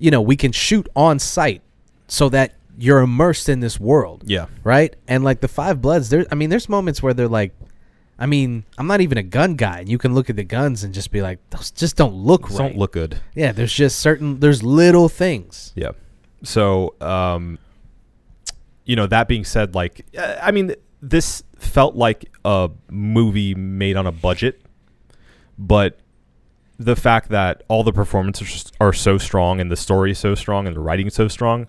you know, we can shoot on site so that you're immersed in this world. Yeah. Right? And like the Five Bloods, there I mean there's moments where they're like I mean, I'm not even a gun guy, and you can look at the guns and just be like, those just don't look right. Don't look good. Yeah, there's just certain there's little things. Yeah. So, um, you know, that being said, like, uh, I mean, this felt like a movie made on a budget, but the fact that all the performances are so strong and the story is so strong and the writing is so strong,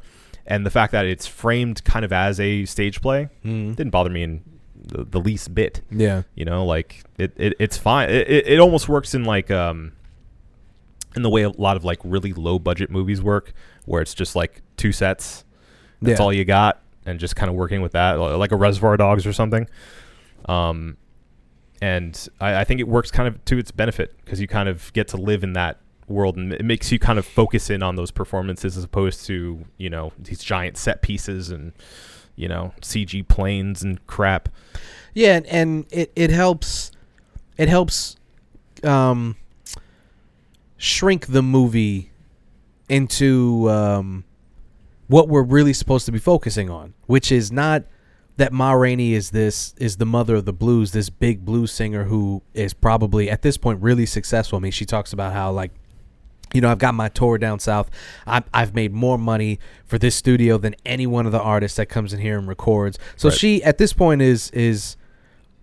and the fact that it's framed kind of as a stage play Mm. didn't bother me in the, the least bit. Yeah. You know, like it, it it's fine. It, it, it almost works in like um in the way a lot of like really low budget movies work, where it's just like two sets. That's Yeah. all you got, and just kind of working with that, like a Reservoir Dogs or something. Um, and I, I think it works kind of to its benefit because you kind of get to live in that world, and it makes you kind of focus in on those performances as opposed to you know these giant set pieces and you know CG planes and crap. Yeah, and, and it, it helps it helps um shrink the movie into um what we're really supposed to be focusing on, which is not that Ma Rainey is this is the mother of the blues, this big blues singer who is probably at this point really successful. I mean, she talks about how like you know, I've got my tour down south. i I've made more money for this studio than any one of the artists that comes in here and records. So Right. she, at this point, is is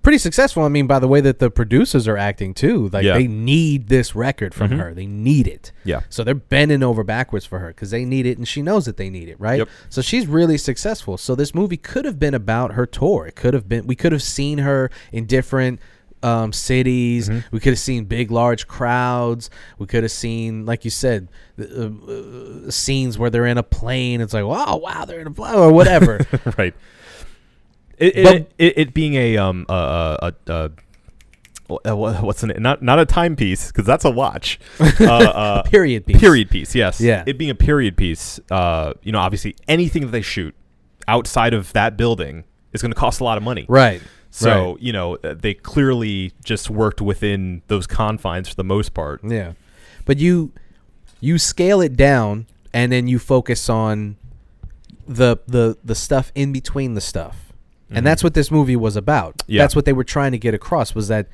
pretty successful. I mean, by the way that the producers are acting too, like Yeah. they need this record from Mhm. her. They need it. Yeah. So they're bending over backwards for her because they need it, and she knows that they need it, right? Yep. So she's really successful. So this movie could have been about her tour. It could have been. We could have seen her in different um, cities. Mm-hmm. We could have seen big, large crowds. We could have seen, like you said, uh, uh, scenes where they're in a plane. It's like, wow, wow, they're in a plane or whatever. [laughs] right. It, But- it, it, it being a um a a, a, what's it? Not not a timepiece because that's a watch. [laughs] Uh, uh, period piece. Period piece. Yes. Yeah. It being a period piece. Uh, you know, obviously anything that they shoot outside of that building is going to cost a lot of money. Right. So Right. you know uh, they clearly just worked within those confines for the most part. Yeah. But you you scale it down and then you focus on the the the stuff in between the stuff. And that's what this movie was about. Yeah. That's what they were trying to get across was that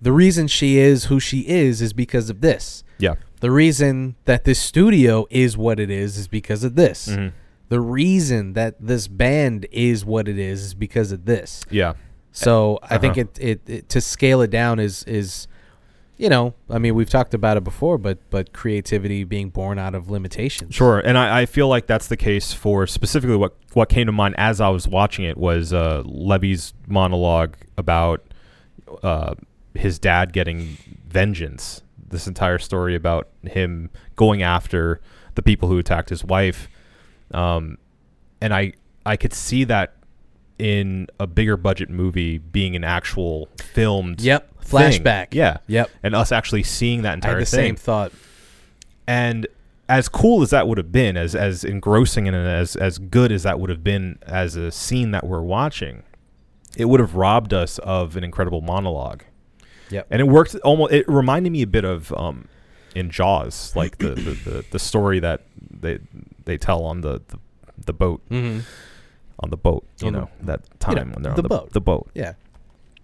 the reason she is who she is is because of this. Yeah. The reason that this studio is what it is is because of this. Mhm. The reason that this band is what it is is because of this. Yeah. So I think Uh-huh. it, it, it to scale it down is is you know I mean we've talked about it before but but creativity being born out of limitations. Sure, and I, I feel like that's the case for specifically what what came to mind as I was watching it was uh, Levee's monologue about uh, his dad getting vengeance. This entire story about him going after the people who attacked his wife, um, and I I could see that in a bigger budget movie being an actual filmed Yep. thing. Flashback. yeah Yep. and us actually seeing that I entire had the thing same thought. and as cool as that would have been, as as engrossing and as as good as that would have been as a scene that we're watching, it would have robbed us of an incredible monologue. Yep. And it worked almost. It reminded me a bit of um, in Jaws, like the the, the, the story that they they tell on the the, the boat Mm-hmm. On the boat. You On the- know that time know, when they're on the the boat. The boat. Yeah.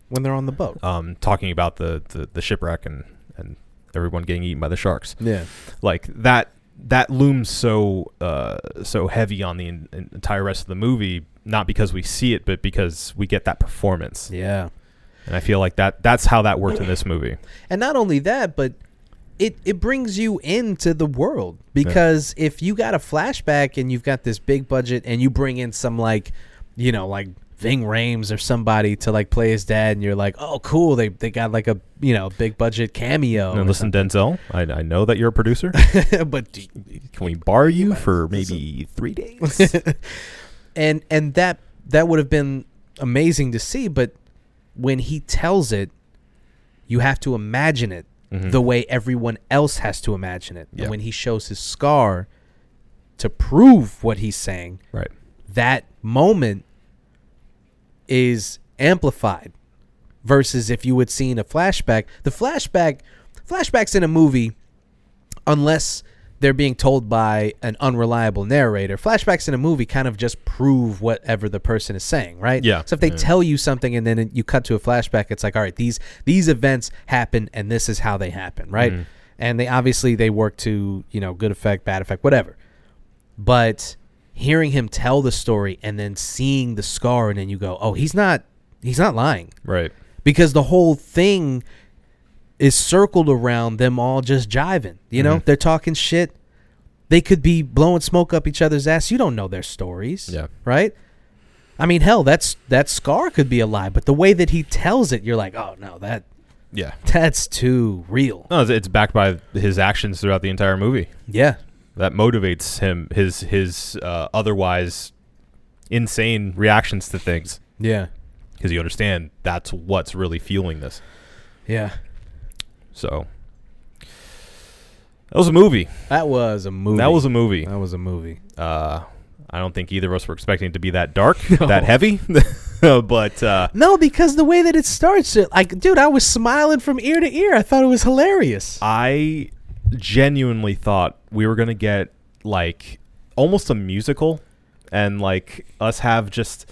When they're on the boat. Um, talking about the, the the shipwreck and and everyone getting eaten by the sharks. Yeah. like that that looms so uh, so heavy on the en- en- entire rest of the movie not because we see it but because we get that performance Yeah. and i feel like that that's how that worked in this movie And not only that, but it it brings you into the world because if you got a flashback and you've got this big budget and you bring in some like, you know, like Ving Rhames or somebody to like play his dad, and you're like, oh, cool, they they got like a you know big budget cameo. listen denzel I, I know that you're a producer. [laughs] But do- can we borrow you for maybe three [laughs] days? And and that that would have been amazing to see but when he tells it you have to imagine it Mhm. the way everyone else has to imagine it Yeah. and when he shows his scar to prove what he's saying right that moment is amplified versus if you had seen a flashback the flashback flashbacks in a movie unless they're being told by an unreliable narrator flashbacks in a movie kind of just prove whatever the person is saying right Yeah. so if they Yeah. tell you something and then you cut to a flashback it's like all right these these events happen and this is how they happen right Mhm. and they obviously they work to you know good effect bad effect whatever but hearing him tell the story and then seeing the scar and then you go oh he's not he's not lying right because the whole thing is circled around them all just jiving you know? Mhm. they're talking shit. They could be blowing smoke up each other's ass. You don't know their stories Yeah. right? I mean hell that's that scar could be a lie but the way that he tells it you're like oh no that yeah. that's too real. No it's- it's backed by his actions throughout the entire movie. Yeah. That motivates him his his uh, otherwise insane reactions to things. Yeah. Because you understand that's what's really fueling this. Yeah So that was a movie. that was a movie That was a movie. that was a movie Uh, I don't think either of us were expecting it to be that dark, [laughs] that heavy. [laughs] but uh, No, because the way that it starts, it- like, dude, I was smiling from ear to ear. I thought it was hilarious. I genuinely thought we were gonna get like almost a musical, and like us have just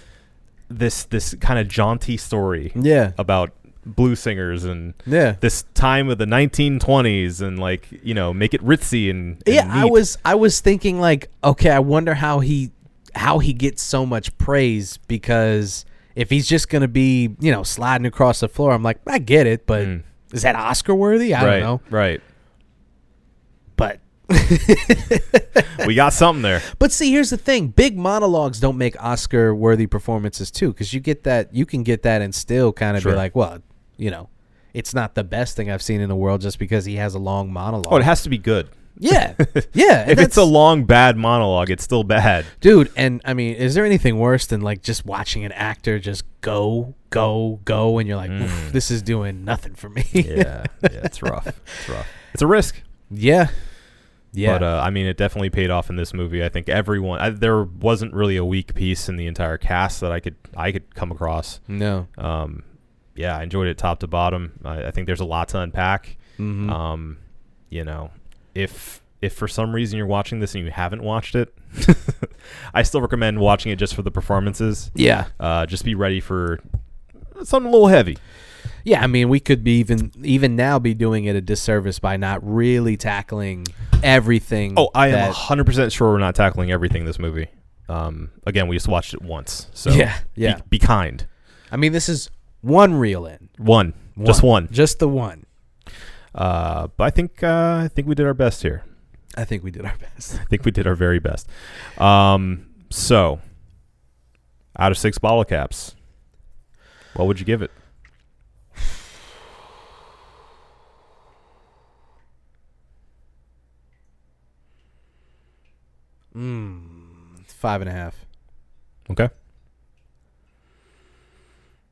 this this kind of jaunty story Yeah. about blues singers and Yeah. this time of the 1920s and like you know make it ritzy and, and yeah, I was I was thinking like, okay, I wonder how he how he gets so much praise because if he's just gonna be you know sliding across the floor, I'm like, I get it, but Mm. is that Oscar worthy? I right don't know, right but [laughs] we got something there but see, here's the thing: big monologues don't make Oscar worthy performances too, because you get that you can get that and still kind of Sure. be like, well, you know. It's not the best thing I've seen in the world just because he has a long monologue. oh it has to be good yeah, [laughs] yeah. if it's a long bad monologue it's still bad dude and i mean is there anything worse than like just watching an actor just go go go and you're like "Oof, this is doing nothing for me yeah yeah it's rough [laughs] it's rough it's a risk yeah yeah But uh, I mean, it definitely paid off in this movie. I think everyone I, there wasn't really a weak piece in the entire cast that I could I could come across. no Um, yeah, I enjoyed it top to bottom. I, I think there's a lot to unpack. Mhm. Um, you know, if if for some reason you're watching this and you haven't watched it, [laughs] I still recommend watching it just for the performances. yeah Uh, just be ready for something a little heavy. yeah i mean we could be even even now be doing it a disservice by not really tackling everything Oh, I am that- 100 percent sure we're not tackling everything this movie. Um, again, we just watched it once, so Yeah, yeah. Be, be kind. i mean this is one reel in One, just one. just the one Uh, but I think uh, I think we did our best here. i think we did our best I think we did our very best. Um, so out of six bottle caps, what would you give it? five and a half Okay.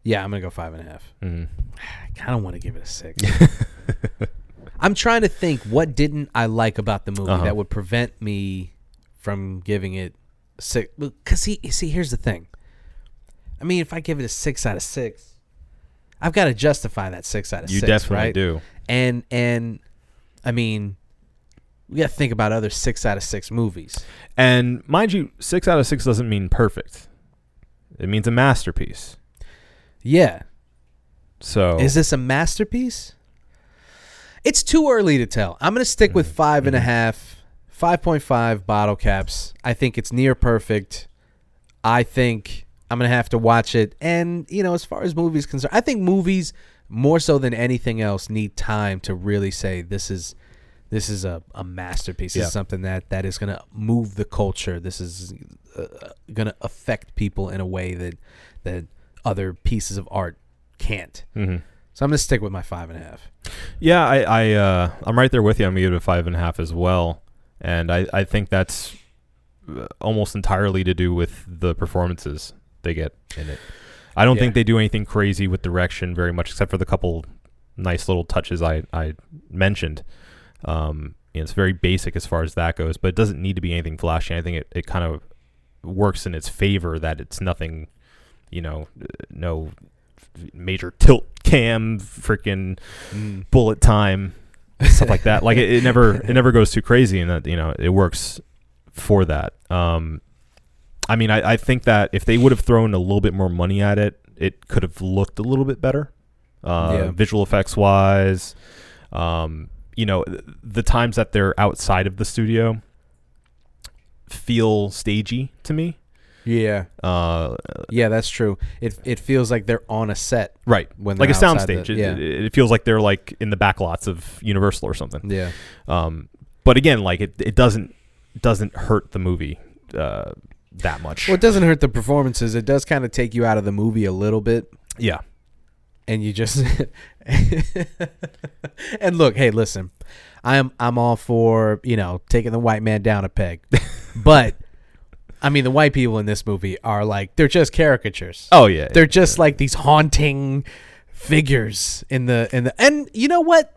Yeah i'm gonna go five and a half Mm. [sighs] I kind of want to give it a six. [laughs] I'm trying to think what didn't I like about the movie Uh-huh. that would prevent me from giving it six. Because see, see, here's the thing. I mean, if I give it a six out of six, I've got to justify that six out of You six. definitely right? do. And and I mean, we got to think about other six out of six movies. And mind you, six out of six doesn't mean perfect. It means a masterpiece. Yeah, So Is this a masterpiece? It's too early to tell. I'm going to stick with five and a half, five point five bottle caps. I think it's near perfect. I think I'm going to have to watch it. And, you know, as far as movies concerned, I think movies more so than anything else need time to really say this is this is a, a masterpiece. This Yeah. is something that, that is going to move the culture. This is uh, going to affect people in a way that that other pieces of art can't. Mhm. So I'm gonna stick with my five and a half. Yeah, I, I uh, I'm right there with you. I'm gonna give it a five and a half as well, and I, I think that's uh, almost entirely to do with the performances they get in it. I don't Yeah. think they do anything crazy with direction very much, except for the couple nice little touches I I mentioned. Um, you know, it's very basic as far as that goes, but it doesn't need to be anything flashy. I think it, it kind of works in its favor that it's nothing, you know, uh, no major tilt cam, freaking bullet time, stuff like that. Like it, it never it never goes too crazy, and that you know it works for that. Um, I mean, I, I think that if they would have thrown a little bit more money at it, it could have looked a little bit better, uh, Yeah. visual effects wise. Um, you know, the times that they're outside of the studio feel stagey to me. Yeah, Uh, yeah, that's true. It it feels like they're on a set. right, When like a soundstage. It, yeah. it, it feels like they're like in the back lots of Universal or something. Yeah, Um, but again, like it, it doesn't doesn't hurt the movie uh, that much. well, it doesn't hurt the performances. It does kind of take you out of the movie a little bit, yeah, and you just [laughs] and look. Hey, listen, I'm I'm all for you know taking the white man down a peg, [laughs] but I mean the white people in this movie are like they're just caricatures. Oh yeah, they're just like these haunting figures in the in the and you know what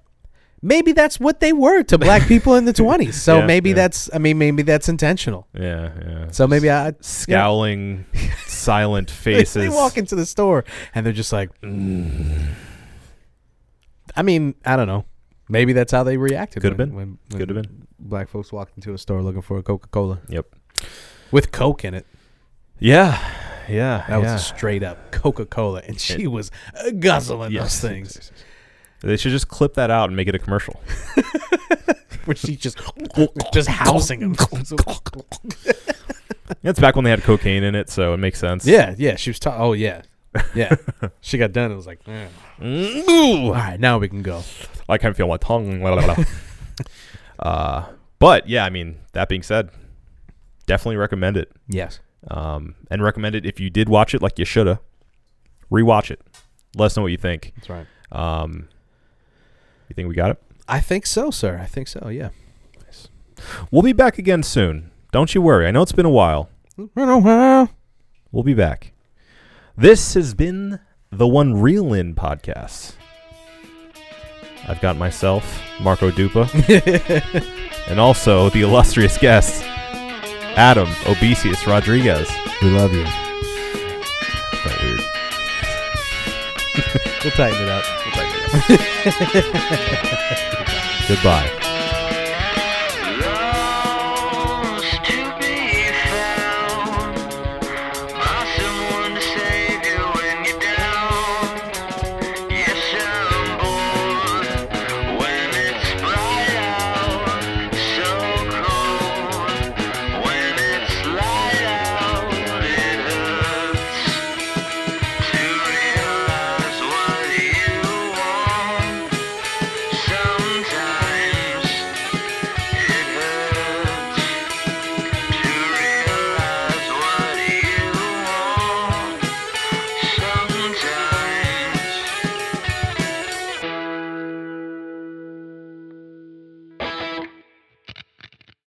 maybe that's what they were to black [laughs] people in the 20s so Yeah, maybe yeah. that's i mean maybe that's intentional yeah, yeah. so maybe i scowling, silent [laughs] faces. they walk into the store and they're just like Mm. i mean i don't know maybe that's how they reacted Could have been. when, when Could have been. black folks walked into a store looking for a coca-cola Yep. With coke in it Yeah, yeah, That yeah. was straight up Coca Cola, and she was uh, guzzling Yes. those things. [laughs] They should just clip that out and make it a commercial. [laughs] Where she just just housing them. It's [laughs] back when they had cocaine in it, so it makes sense. yeah, yeah. She was. Ta- oh yeah, yeah. she got done. It was like, mm. all right, now we can go. I can't feel my tongue. uh, but yeah, I mean, that being said, definitely recommend it. Yes. Um, and recommend it if you did watch it, like you shoulda. Rewatch it. Let us know what you think. That's right. Um, you think we got it? I think so, sir. I think so. Yeah. Nice. We'll be back again soon. Don't you worry. I know it's been a while. Well, We'll be back. This has been the One Reel In podcast. I've got myself, Marco Dupa, [laughs] and also the illustrious guest, Adam Obesius Rodriguez. we love you. Felt weird. We'll tighten it up. [laughs] Goodbye.